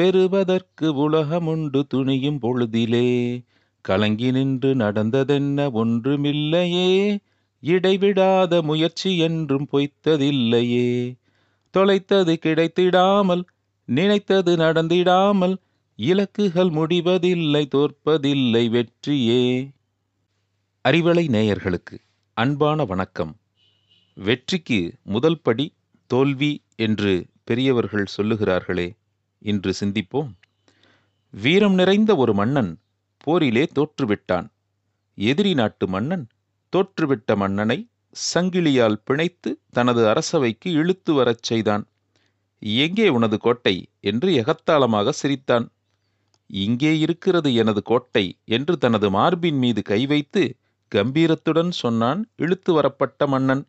பெறுவதற்கு உலகமுண்டு துணியும் பொழுதிலே. கலங்கி நின்று நடந்ததென்ன ஒன்றுமில்லையே. இடைவிடாத முயற்சி என்றும் பொய்த்ததில்லையே. தொலைத்தது கிடைத்திடாமல் நினைத்தது நடந்திடாமல் இலக்குகள் முடிவதில்லை தோற்பதில்லை வெற்றியே. அறிவலை நேயர்களுக்கு அன்பான வணக்கம். வெற்றிக்கு முதல் படி தோல்வி என்று பெரியவர்கள் சொல்லுகிறார்களே இன்று சிந்திப்போம். வீரம் நிறைந்த ஒரு மன்னன் போரிலே தோற்றுவிட்டான். எதிரி நாட்டு மன்னன் தோற்றுவிட்ட மன்னனை சங்கிலியால் பிணைத்து தனது அரசவைக்கு இழுத்து வரச் செய்தான். எங்கே உனது கோட்டை? என்று எகத்தாளமாக சிரித்தான். இங்கே இருக்கிறது எனது கோட்டை என்று தனது மார்பின் மீது கை வைத்து கம்பீரத்துடன் சொன்னான் இழுத்து வரப்பட்ட மன்னன்.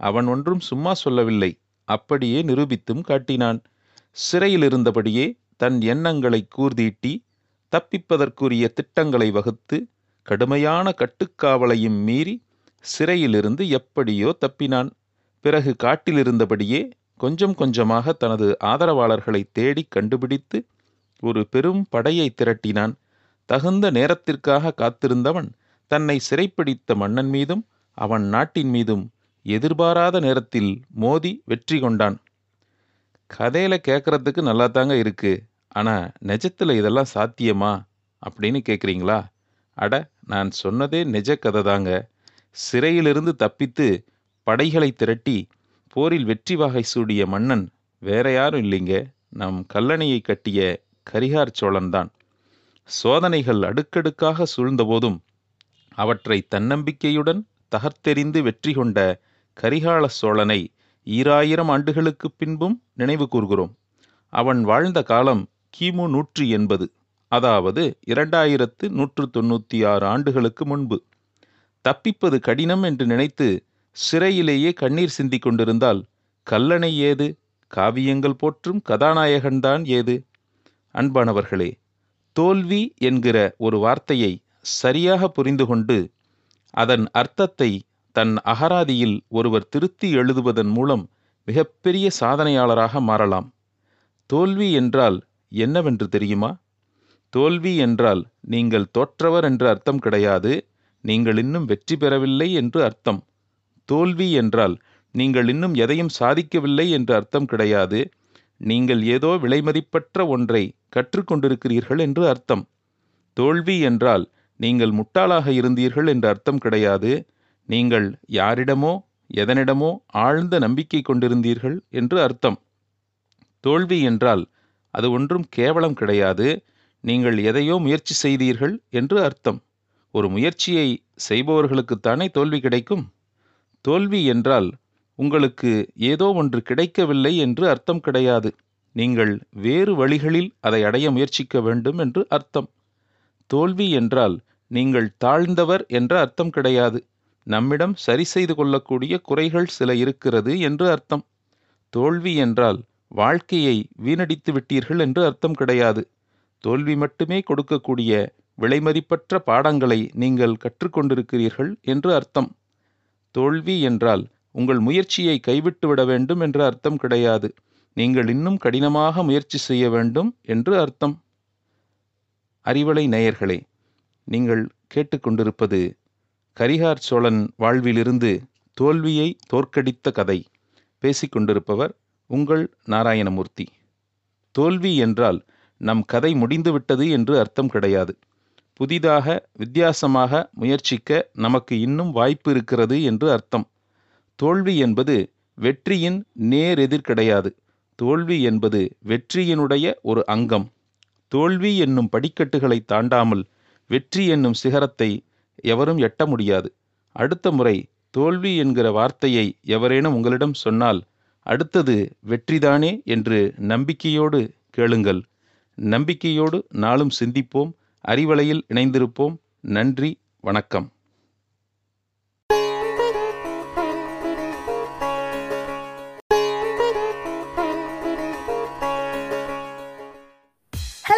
அவன் ஒன்றும் சும்மா சொல்லவில்லை. அப்படியே நிரூபித்தும் காட்டினான். சிறையில் இருந்தபடியே தன் எண்ணங்களை கூர்தீட்டி தப்பிப்பதற்குரிய திட்டங்களை வகுத்து கடுமையான கட்டுக்காவலையும் மீறி சிறையிலிருந்து எப்படியோ தப்பினான். பிறகு காட்டிலிருந்தபடியே கொஞ்சம் கொஞ்சமாக தனது ஆதரவாளர்களை தேடி கண்டுபிடித்து ஒரு பெரும் படையை திரட்டினான். தகுந்த நேரத்திற்காக காத்திருந்தவன் தன்னை சிறைப்பிடித்த மன்னன் மீதும் அவன் நாட்டின் மீதும் எதிர்பாராத நேரத்தில் மோதி வெற்றி கொண்டான். கதையில கேட்குறதுக்கு நல்லா தாங்க இருக்கு. ஆனா நிஜத்தில் இதெல்லாம் சாத்தியமா? அப்படின்னு கேட்குறீங்களா அட நான் சொன்னதே நிஜ கதை தாங்க சிறையிலிருந்து தப்பித்து படைகளை திரட்டி போரில் வெற்றி வாகை சூடிய மன்னன் வேற யாரும் இல்லைங்க. நம் கல்லணையை கட்டிய கரிகார் சோழன்தான் சோதனைகள் அடுக்கடுக்காக சூழ்ந்தபோதும் அவற்றை தன்னம்பிக்கையுடன் தகர்த்தெறிந்து வெற்றி கொண்ட கரிகால சோழனை ஈராயிரம் ஆண்டுகளுக்குப் பின்பும் நினைவு கூர்கிறோம். அவன் வாழ்ந்த காலம் கிமு நூற்றி எண்பது. அதாவது இரண்டாயிரத்து நூற்று தொண்ணூற்றி ஆறு ஆண்டுகளுக்கு முன்பு. தப்பிப்பது கடினம் என்று நினைத்து சிறையிலேயே கண்ணீர் சிந்தி கொண்டிருந்தால் கல்லணை ஏது? காவியங்கள் போற்றும் கதாநாயகன்தான் ஏது? அன்பானவர்களே தோல்வி என்கிற ஒரு வார்த்தையை சரியாக புரிந்து கொண்டு அதன் அர்த்தத்தை தன் அகராதியில் ஒருவர் திருத்தி எழுதுவதன் மூலம் மிகப்பெரிய சாதனையாளராக மாறலாம். தோல்வி என்றால் என்னவென்று தெரியுமா? தோல்வி என்றால் நீங்கள் தோற்றவர் என்று அர்த்தம் கிடையாது நீங்கள் இன்னும் வெற்றி பெறவில்லை என்று அர்த்தம். தோல்வி என்றால் நீங்கள் இன்னும் எதையும் சாதிக்கவில்லை என்று அர்த்தம் கிடையாது நீங்கள் ஏதோ விலைமதிப்பற்ற ஒன்றை கற்றுக்கொண்டிருக்கிறீர்கள் என்று அர்த்தம். தோல்வி என்றால் நீங்கள் முட்டாளாக இருந்தீர்கள் என்று அர்த்தம் கிடையாது நீங்கள் யாரிடமோ எதனிடமோ ஆழ்ந்த நம்பிக்கை கொண்டிருந்தீர்கள் என்று அர்த்தம். தோல்வி என்றால் அது ஒன்றும் கேவலம் கிடையாது. நீங்கள் எதையோ முயற்சி செய்தீர்கள் என்று அர்த்தம். ஒரு முயற்சியை செய்பவர்களுக்குத்தானே தோல்வி கிடைக்கும்? தோல்வி என்றால் உங்களுக்கு ஏதோ ஒன்று கிடைக்கவில்லை என்று அர்த்தம் கிடையாது. நீங்கள் வேறு வழிகளில் அதை அடைய முயற்சிக்க வேண்டும் என்று அர்த்தம். தோல்வி என்றால் நீங்கள் தாழ்ந்தவர் என்ற அர்த்தம் கிடையாது. நம்மிடம் சரி செய்து கொள்ளக்கூடிய குறைகள் சில இருக்கிறது என்று அர்த்தம். தோல்வி என்றால் வாழ்க்கையை வீணடித்து விட்டீர்கள் என்று அர்த்தம் கிடையாது. தோல்வி மட்டுமே கொடுக்கக்கூடிய விலைமதிப்பற்ற பாடங்களை நீங்கள் கற்றுக்கொண்டிருக்கிறீர்கள் என்று அர்த்தம். தோல்வி என்றால் உங்கள் முயற்சியை கைவிட்டு விட வேண்டும் என்று அர்த்தம் கிடையாது. நீங்கள் இன்னும் கடினமாக முயற்சி செய்ய வேண்டும் என்று அர்த்தம். அறிவலை நேயர்களே நீங்கள் கேட்டுக்கொண்டிருப்பது கரிகார் சோழன் வாழ்விலிருந்து தோல்வியை தோற்கடித்த கதை பேசிக்கொண்டிருப்பவர் உங்கள் நாராயணமூர்த்தி. தோல்வி என்றால் நம் கதை முடிந்துவிட்டது என்று அர்த்தம் கிடையாது. புதிதாக வித்தியாசமாக முயற்சிக்க நமக்கு இன்னும் வாய்ப்பு இருக்கிறது என்று அர்த்தம். தோல்வி என்பது வெற்றியின் நேர் எதிர் கிடையாது. தோல்வி என்பது வெற்றியினுடைய ஒரு அங்கம். தோல்வி என்னும் படிக்கட்டுகளை தாண்டாமல் வெற்றி என்னும் சிகரத்தை எவரும் எட்ட முடியாது. அடுத்த முறை தோல்வி என்கிற வார்த்தையை எவரேனும் உங்களிடம் சொன்னால் அடுத்தது வெற்றிதானே என்று நம்பிக்கையோடு கேளுங்கள். நம்பிக்கையோடு நாளும் சிந்திப்போம் அறிவலையில் இணைந்திருப்போம். நன்றி வணக்கம்.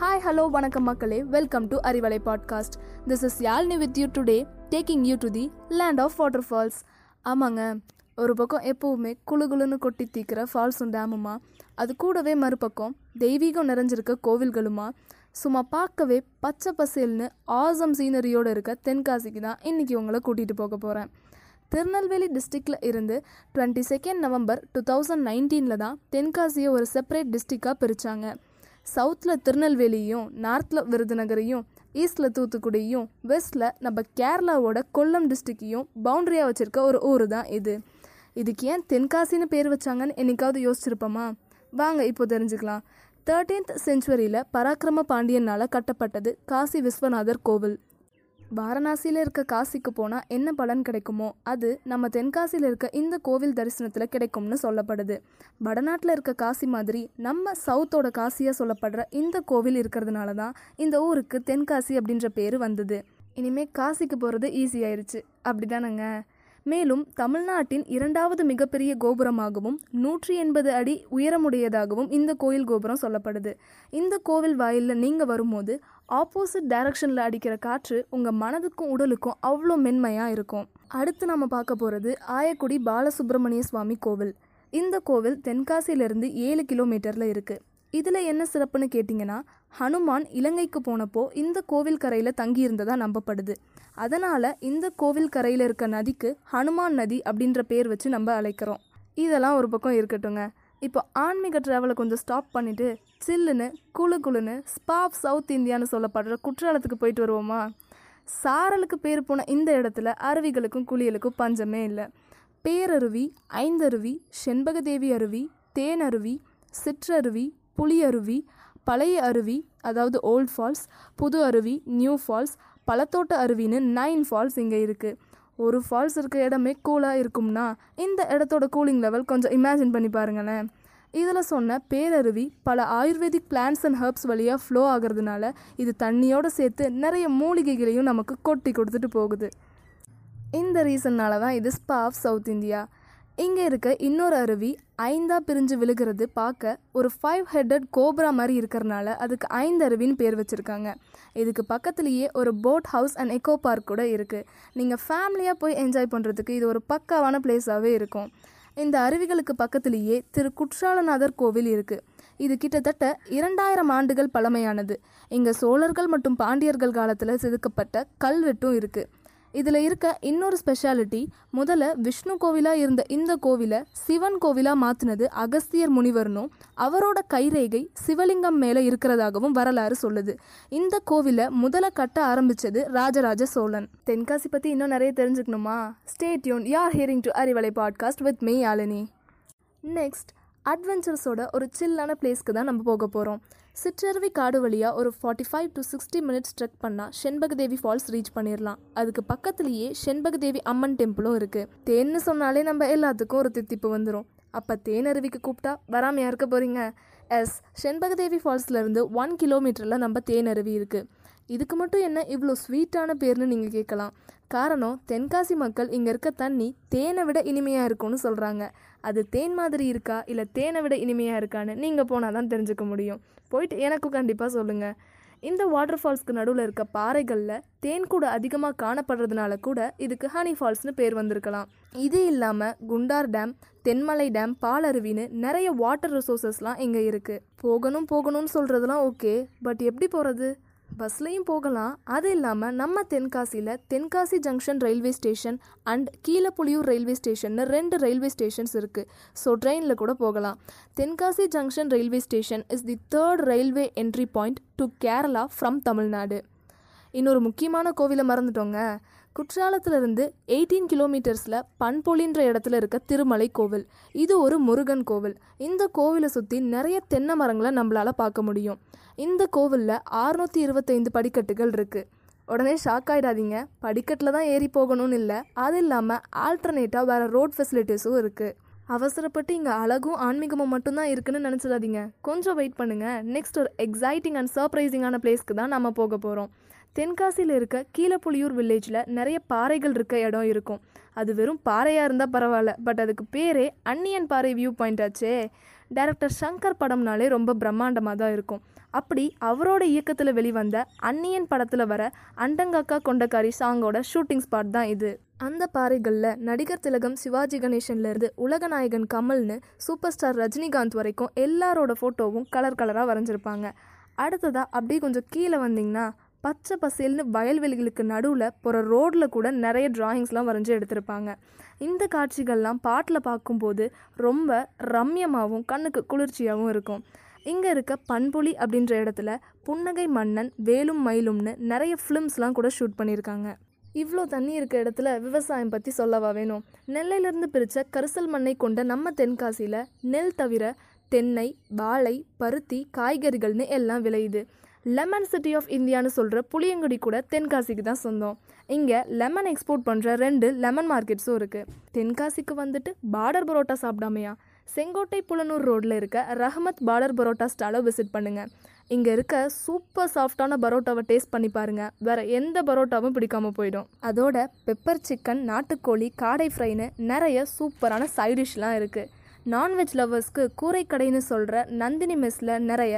Hi, hello, வணக்கம் மக்களே. Welcome to Arivalai podcast this is Yazhini with you today taking you to the land of waterfalls ஆமாங்க. ஒரு பக்கம் எப்போவுமே குளு குளுன்னு கொட்டி தீக்கிற ஃபால்ஸும் டேமுமா அது கூடவே மறுபக்கம் தெய்வீகம் நிறைஞ்சிருக்க கோவில்களுமா. சும்மா பார்க்கவே பச்சை பசேல்னு ஆசம் சீனரியோடு இருக்க தென்காசிக்கு தான் இன்றைக்கி உங்களை கூட்டிகிட்டு போக போகிறேன் திருநெல்வேலி டிஸ்ட்ரிக்டில் இருந்து twenty second November two thousand நைன்டீனில் தான் தென்காசியை ஒரு செப்பரேட் டிஸ்ட்ரிக்டாக பிரித்தாங்க சவுத்தில் திருநெல்வேலியும் நார்த்தில் விருதுநகரையும் ஈஸ்டில் தூத்துக்குடியும் வெஸ்ட்டில் நம்ம கேரளாவோட கொல்லம் டிஸ்ட்ரிக்டையும் பவுண்டரியாக வச்சுருக்க ஒரு ஊர் தான் இது. இதுக்கு ஏன் தென்காசின்னு பேர் வச்சாங்கன்னு என்னைக்காவது யோசிச்சிருப்போமா? வாங்க இப்போ தெரிஞ்சுக்கலாம். தேர்ட்டீன்த் செஞ்சுவரியில் பராக்கிரம பாண்டியனால் கட்டப்பட்டது காசி விஸ்வநாதர் கோவில். வாரணாசியில் இருக்க காசிக்கு போனால் என்ன பலன் கிடைக்குமோ அது நம்ம தென்காசியில் இருக்க இந்த கோவில் தரிசனத்தில் கிடைக்கும்னு சொல்லப்படுது. வடநாட்டில் இருக்க காசி மாதிரி நம்ம சவுத்தோட காசியாக சொல்லப்படுற இந்த கோவில் இருக்கிறதுனால தான் இந்த ஊருக்கு தென்காசி அப்படின்ற பேர் வந்தது. இனிமேல் காசிக்கு போகிறது ஈஸி அப்படி தானேங்க மேலும் தமிழ்நாட்டின் இரண்டாவது மிகப்பெரிய கோபுரமாகவும் நூற்றி எண்பது அடி உயரமுடையதாகவும் இந்த கோயில் கோபுரம் சொல்லப்படுது. இந்த கோவில் வாயிலில் நீங்கள் வரும்போது ஆப்போசிட் டைரக்ஷனில் அடிக்கிற காற்று உங்கள் மனதுக்கும் உடலுக்கும் அவ்வளோ மென்மையாக இருக்கும். அடுத்து நம்ம பார்க்க போகிறது ஆயக்குடி பாலசுப்ரமணிய சுவாமி கோவில். இந்த கோவில் தென்காசியிலிருந்து ஏழு கிலோமீட்டரில் இருக்குது இதில் என்ன சிறப்புன்னு கேட்டிங்கன்னா ஹனுமான் இலங்கைக்கு போனப்போ இந்த கோவில் கரையில் தங்கியிருந்ததாக நம்பப்படுது. அதனால் இந்த கோவில் கரையில் இருக்க நதிக்கு ஹனுமான் நதி அப்படின்ற பேர் வச்சு நம்ம அழைக்கிறோம். இதெல்லாம் ஒரு பக்கம் இருக்கட்டுங்க. இப்போ ஆன்மீக ட்ராவலை கொஞ்சம் ஸ்டாப் பண்ணிவிட்டு சில்லுன்னு குளு குளுன்னு ஸ்பாப் சவுத் இந்தியான்னு சொல்லப்படுற குற்றாலத்துக்கு போயிட்டு வருவோமா? சாரலுக்கு பேர் போன இந்த இடத்துல அருவிகளுக்கும் குளியலுக்கும் பஞ்சமே இல்லை. பேரருவி ஐந்தருவி செண்பகதேவி அருவி தேன் அருவி புளி அருவி பழைய அருவி அதாவது ஓல்ட் ஃபால்ஸ் புது அருவி நியூ ஃபால்ஸ் பழத்தோட்ட அருவின்னு நைன் ஃபால்ஸ் இங்கே இருக்குது ஒரு ஃபால்ஸ் இருக்க இடமே கூலாக இருக்கும்னா இந்த இடத்தோட கூலிங் லெவல் கொஞ்சம் இமேஜின் பண்ணி பாருங்களேன். இதில் சொன்ன பேரருவி பல ஆயுர்வேதிக் பிளான்ஸ் அண்ட் ஹர்ப்ஸ் வழியாக ஃப்ளோ ஆகிறதுனால இது தண்ணியோடு சேர்த்து நிறைய மூலிகைகளையும் நமக்கு கொட்டி கொடுத்துட்டு போகுது. இந்த ரீசன்னால தான் இது ஸ்பா ஆஃப் சவுத் இந்தியா இங்கே இருக்க இன்னொரு அருவி ஐந்தா பிரிஞ்சு விழுகிறது பார்க்க ஒரு ஃபைவ் ஹெட்டட் கோப்ரா மாதிரி இருக்கிறனால அதுக்கு ஐந்து அருவின்னு பேர் வச்சுருக்காங்க. இதுக்கு பக்கத்துலேயே ஒரு boat house and echo park கூட இருக்குது நீங்கள் ஃபேமிலியாக போய் என்ஜாய் பண்ணுறதுக்கு இது ஒரு பக்காவான பிளேஸாகவே இருக்கும். இந்த அருவிகளுக்கு பக்கத்துலேயே திரு குற்றாலநாதர் கோவில் இருக்குது இது கிட்டத்தட்ட இரண்டாயிரம் ஆண்டுகள் பழமையானது. இங்கே சோழர்கள் மற்றும் பாண்டியர்கள் காலத்தில் செதுக்கப்பட்ட கல்வெட்டும் இருக்குது இதில் இருக்க இன்னொரு ஸ்பெஷாலிட்டி முதல்ல விஷ்ணு கோவிலாக இருந்த இந்த கோவிலை சிவன் கோவிலாக மாற்றினது அகஸ்தியர் முனிவர்னும் அவரோட கைரேகை சிவலிங்கம் மேலே இருக்கிறதாகவும் வரலாறு சொல்லுது. இந்த கோவிலை முதல்ல கட்ட ஆரம்பித்தது ராஜராஜ சோழன். தென்காசி பற்றி இன்னும் நிறைய தெரிஞ்சுக்கணுமா? State Yoon you're hearing to Arivalai podcast with me Yazhini next அட்வென்ச்சர்ஸோட ஒரு சில்லான பிளேஸ்க்கு தான் நம்ம போக போகிறோம் சிற்றருவி காடு வழியாக ஒரு forty five to sixty minutes trek பண்ணால் செண்பகதேவி ஃபால்ஸ் ரீச் பண்ணிடலாம் அதுக்கு பக்கத்துலேயே செண்பகதேவி அம்மன் டெம்பிளும் இருக்குது தேன்னு சொன்னாலே நம்ம எல்லாத்துக்கும் ஒரு தித்திப்பு வந்துடும் அப்போ தேனருவிக்கு கூப்பிட்டா வராமையாக இருக்க போகிறீங்க எஸ் செண்பகதேவி ஃபால்ஸ்லேருந்து ஒன் கிலோமீட்டரில் நம்ம தேனருவி இருக்குது இதுக்கு மட்டும் என்ன இவ்வளோ ஸ்வீட்டான பேர்னு நீங்கள் கேட்கலாம். காரணம் தென்காசி மக்கள் இங்கே இருக்க தண்ணி தேனை விட இனிமையாக இருக்கும்னு சொல்கிறாங்க அது தேன் மாதிரி இருக்கா? இல்லை தேனை விட இனிமையாக இருக்கான்னு நீங்கள் போனால் தான் தெரிஞ்சுக்க முடியும். போயிட்டு எனக்கும் கண்டிப்பாக சொல்லுங்கள் இந்த வாட்டர் ஃபால்ஸ்க்கு நடுவில் இருக்க பாறைகளில் தேன் கூட அதிகமாக காணப்படுறதுனால கூட இதுக்கு ஹனி ஃபால்ஸ்னு பேர் வந்திருக்கலாம். இது இல்லாமல் குண்டார் டேம் தென்மலை டேம் பாலருவின்னு நிறைய வாட்டர் ரிசோர்ஸஸ்லாம் இங்கே இருக்குது போகணும் போகணும்னு சொல்கிறதுலாம் ஓகே பட் எப்படி போகிறது பஸ்லேயும் போகலாம். அது இல்லாமல் நம்ம தென்காசியில் Tenkasi junction railway station and Keezhapuliyur railway ஸ்டேஷன்னு ரெண்டு ரயில்வே ஸ்டேஷன்ஸ் இருக்குது ஸோ ட்ரெயினில் கூட போகலாம். Tenkasi junction railway station is the third railway entry point to Kerala from Tamil Nadu இன்னொரு முக்கியமான கோவிலை மறந்துட்டோங்க. குற்றாலத்திலிருந்து எயிட்டீன் கிலோமீட்டர்ஸில் பண்பொழின்ற இடத்துல இருக்க திருமலை கோவில். இது ஒரு முருகன் கோவில். இந்த கோவிலை சுற்றி நிறைய தென்னை மரங்களை நம்மளால் பார்க்க முடியும். இந்த கோவிலில் ஆறுநூற்றி இருபத்தைந்து படிக்கட்டுகள் இருக்குது உடனே ஷாக் ஆகிடாதீங்க படிக்கட்டில் தான் ஏறி போகணும்னு இல்லை. அது இல்லாமல் ஆல்டர்னேட்டாக வேறு ரோட் ஃபெசிலிட்டிஸும் இருக்குது அவசரப்பட்டு இங்கே அழகும் ஆன்மீகமும் மட்டும்தான் இருக்குன்னு நினச்சிடாதீங்க. கொஞ்சம் வெயிட் பண்ணுங்கள் நெக்ஸ்ட் ஒரு எக்ஸைட்டிங் அண்ட் சர்ப்ரைசிங்கான பிளேஸ்க்கு தான் நம்ம போக போகிறோம் தென்காசியில் இருக்க கீழப்புலியூர் வில்லேஜில் நிறைய பாறைகள் இருக்க இடம் இருக்கும். அது வெறும் பாறையாக இருந்தால் பரவாயில்ல. பட் அதுக்கு பேரே அன்னியன் பாறை வியூ பாயிண்ட் ஆச்சே. டைரக்டர் சங்கர் படம்னாலே ரொம்ப பிரம்மாண்டமாக தான் இருக்கும். அப்படி அவரோட இயக்கத்தில் வெளிவந்த அன்னியன் படத்தில் வர அண்டங்காக்கா கொண்டக்காரி சாங்கோட ஷூட்டிங் ஸ்பாட் தான் இது. அந்த பாறைகளில் நடிகர் திலகம் சிவாஜி கணேசன்லேருந்து உலகநாயகன் கமல்னு சூப்பர் ஸ்டார் ரஜினிகாந்த் வரைக்கும் எல்லாரோட ஃபோட்டோவும் கலர் கலராக வரைஞ்சிருப்பாங்க. அடுத்ததாக அப்படியே கொஞ்சம் கீழே வந்தீங்கன்னா பச்சை பசேல்னு வயல்வெளிகளுக்கு நடுவில் போகிற ரோட்டில் கூட நிறைய டிராயிங்ஸ்லாம் வரைஞ்சி எடுத்திருப்பாங்க. இந்த காட்சிகள்லாம் பாட்டில் பார்க்கும்போது ரொம்ப ரம்யமாகவும் கண்ணுக்கு குளிர்ச்சியாகவும் இருக்கும். இங்கே இருக்க பண்புலி அப்படின்ற இடத்துல புன்னகை மன்னன் வேலும் மயிலும்னு நிறைய ஃபிலிம்ஸ்லாம் கூட ஷூட் பண்ணியிருக்காங்க. இவ்வளோ தண்ணி இருக்க இடத்துல விவசாயம் பற்றி சொல்லவா வேணும்? நெல்லையிலேருந்து பிரித்த கரிசல் மண்ணை கொண்ட நம்ம தென்காசியில் நெல் தவிர தென்னை வாழை பருத்தி காய்கறிகள்னு எல்லாம் விளையுது. லெமன் சிட்டி ஆஃப் இந்தியான்னு சொல்கிற புளியங்குடி கூட தென்காசிக்கு தான் சொந்தம். இங்கே லெமன் எக்ஸ்போர்ட் பண்ணுற ரெண்டு லெமன் மார்க்கெட்ஸும் இருக்குது தென்காசிக்கு வந்துட்டு பார்டர் பரோட்டா சாப்பிடாமையா? செங்கோட்டை புலனூர் ரோட்டில் இருக்க ரஹமத் பார்டர் பரோட்டா ஸ்டாலை விசிட் பண்ணுங்கள் இங்கே இருக்க சூப்பர் சாஃப்டான பரோட்டாவை டேஸ்ட் பண்ணி பாருங்கள் வேறு எந்த பரோட்டாவும் பிடிக்காமல் போயிடும். அதோட பெப்பர் சிக்கன் நாட்டுக்கோழி காடை ஃப்ரைன்னு நிறைய சூப்பரான சைடிஷ்லாம் இருக்குது நான்வெஜ் லவர்ஸ்க்கு கூரைக்கடைன்னு சொல்கிற நந்தினி மெஸ்ஸில் நிறைய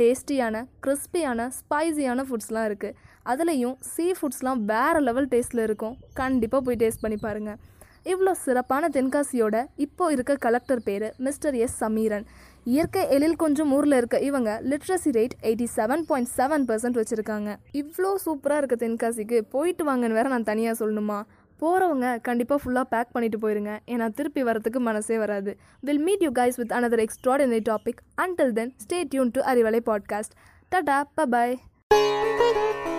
டேஸ்டியான கிறிஸ்பியான ஸ்பைஸியான ஃபுட்ஸ்லாம் இருக்குது அதுலேயும் சீ ஃபுட்ஸ்லாம் வேறு லெவல் டேஸ்ட்டில் இருக்கும். கண்டிப்பாக போய் டேஸ்ட் பண்ணி பாருங்கள் இவ்வளோ சிறப்பான தென்காசியோட இப்போ இருக்க கலெக்டர் பேர் மிஸ்டர் எஸ் சமீரன். இயற்கை எழில் கொஞ்சம் ஊரில் இருக்க இவங்க literacy rate eighty seven point seven percent வச்சுருக்காங்க. இவ்வளோ சூப்பராக இருக்க தென்காசிக்கு போயிட்டு வாங்கன்னு வேற நான் தனியாக சொல்லணுமா? போகிறவங்க கண்டிப்பாக ஃபுல்லாக பேக் பண்ணிட்டு போயிருங்க. ஏன்னா திருப்பி வரத்துக்கு மனசே வராது. Will meet you guys with another extraordinary topic until then stay tuned to Arivalai podcast tata bye